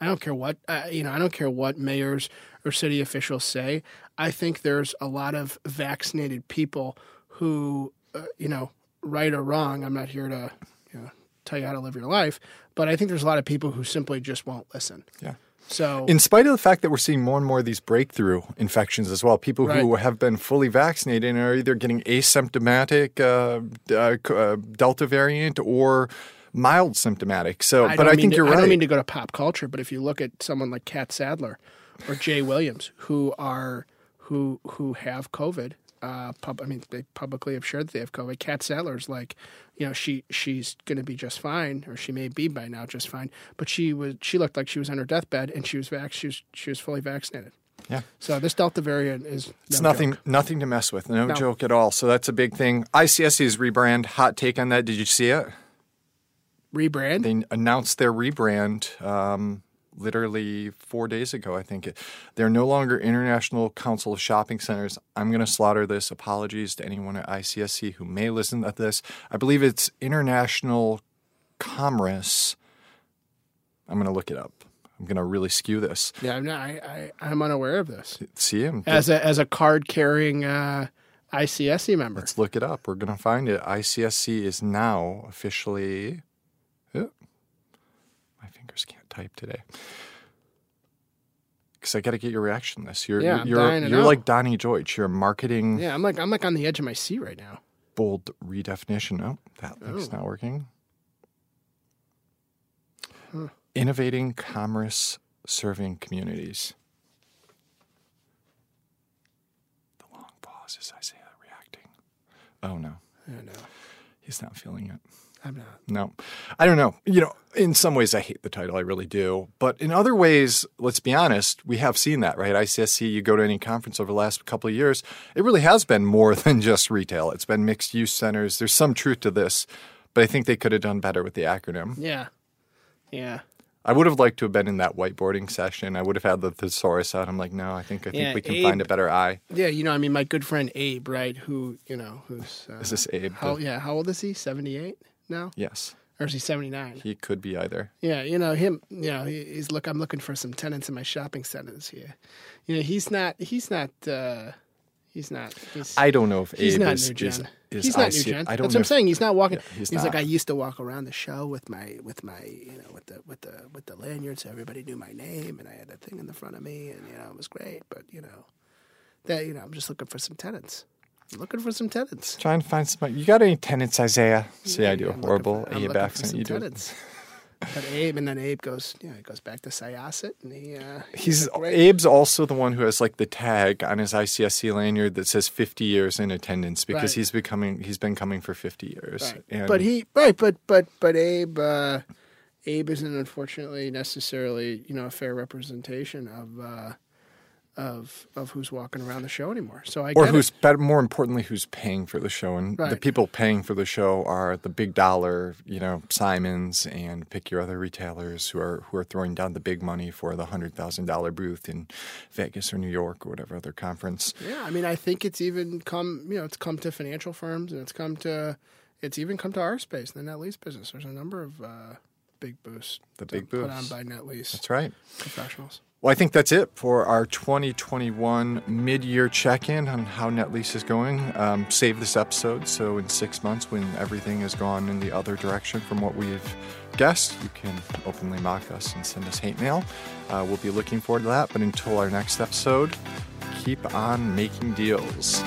I don't care what uh, you know. I don't care what mayors or city officials say. I think there's a lot of vaccinated people who, uh, you know, right or wrong. I'm not here to you know tell you how to live your life, but I think there's a lot of people who simply just won't listen. Yeah. So In spite of the fact that we're seeing more and more of these breakthrough infections as well, people who have been fully vaccinated and are either getting asymptomatic uh, uh, uh, Delta variant or mild symptomatic. So, but I think to, you're right. I don't mean to go to pop culture, but if you look at someone like Catt Sadler or Jay Williams, who are who who have COVID, uh, pub, I mean, they publicly have shared that they have COVID. Catt Sadler's like, you know, she she's going to be just fine, or she may be by now just fine. But she was she looked like she was on her deathbed, and she was vac- she was she was fully vaccinated. yeah. So this Delta variant is It's nothing, joke. nothing to mess with. No, No. joke at all. So that's a big thing. ICSC's rebrand. Hot take on that? Did you see it? Rebrand. They announced their rebrand um, literally four days ago, I think. They're no longer International Council of Shopping Centers. I'm going to slaughter this. Apologies to anyone at ICSC who may listen to this. I believe it's International Commerce. I'm going to look it up. I'm going to really skew this. yeah, I'm not. I, I I'm unaware of this See him? as a as a card carrying uh, ICSC member. Let's look it up. We're going to find it. ICSC is now officially. Oh, my fingers can't type today. Because I got to get your reaction to this. You're Yeah, I'm you're you're like Donny Deutsch. You're marketing Yeah, I'm like I'm like on the edge of my seat right now. bold redefinition. Oh, that link's Oh. not working. Innovating commerce serving communities. The long pause as I say that, reacting. Oh no, I know. he's not feeling it. I'm not. No, I don't know. You know, in some ways, I hate the title. I really do. But in other ways, let's be honest, we have seen that, right? ICSC, you go to any conference over the last couple of years, it really has been more than just retail. It's been mixed use centers. There's some truth to this, but I think they could have done better with the acronym. Yeah. Yeah. I would have liked to have been in that whiteboarding session. I would have had the thesaurus out. I'm like, no, I think I think Yeah, we can Abe- find a better eye. Yeah, you know, I mean, my good friend Abe, right? Who you know, who's uh, Is this Abe? how? Yeah, how old is he? Seventy eight now, yes, or is he seventy nine? he could be either. Yeah, you know him. You know, he, he's look. I'm looking for some tenants in my shopping centers here. You know, he's not. He's not. uh He's not. He's, I don't know if he's Abe not is, new gen. is, is he's not IC new gen. I That's don't what know I'm if- saying. He's not walking. Yeah, he's he's like. I used to walk around the show with my with my you know with the with the with the lanyard, so everybody knew my name, and I had that thing in the front of me, and you know it was great. But you know, that you know, I'm just looking for some tenants. Looking for some tenants. Trying to find some. You got any tenants, Isaiah? See, I do a I'm horrible for- Abe accent. You do. tenants. But Abe, and then Abe goes, you know, he goes back to Syosset, and he. Uh, He's Abe's also the one who has like the tag on his ICSC lanyard that says 50 years in attendance because Right. he's becoming he's been coming for 50 years. Right. And But he right, but but but Abe uh, Abe isn't unfortunately necessarily you know a fair representation of uh, of of who's walking around the show anymore. So I or who's better, more importantly, who's paying for the show, and the people paying for the show are the big dollar, you know, Simons and pick your other retailers who are who are throwing down the big money for the hundred thousand dollar booth in Vegas or New York or whatever other conference. yeah. I mean, I think it's even come you know it's come to financial firms and it's come to it's even come to our space, in the net lease business. There's a number of uh, big boosts The big big put on by net lease That's right. professionals. Well, I think that's it for our 2021 mid-year check-in on how NetLease is going. Um, save this episode so in six months, when everything has gone in the other direction from what we've guessed, you can openly mock us and send us hate mail. Uh, we'll be looking forward to that. But until our next episode, keep on making deals.